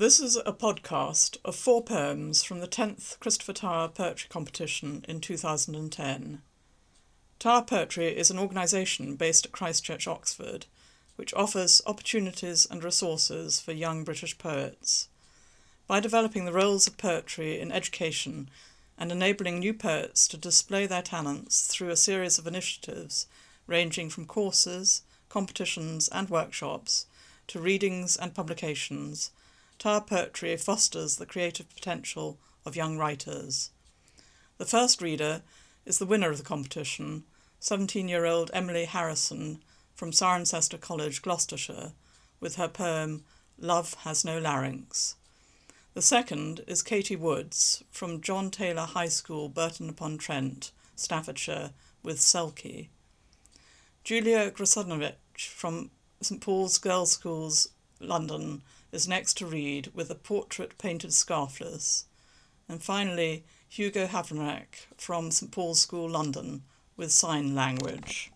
This is a podcast of four poems from the 10th Christopher Tower Poetry Competition in 2010. Tower Poetry is an organisation based at Christ Church, Oxford, which offers opportunities and resources for young British poets. By developing the roles of poetry in education and enabling new poets to display their talents through a series of initiatives ranging from courses, competitions, and workshops to readings and publications, Tower Poetry fosters the creative potential of young writers. The first reader is the winner of the competition, 17 year old Emily Harrison from Cirencester College, Gloucestershire, with her poem Love Has No Larynx. The second is Katie Woods from John Taylor High School, Burton upon Trent, Staffordshire, with Selkie. Julia Grosodnovich from St Paul's Girls' Schools, London, is next to read with a portrait painted scarfless. And finally, Hugo Havranek from St Paul's School, London, with sign language.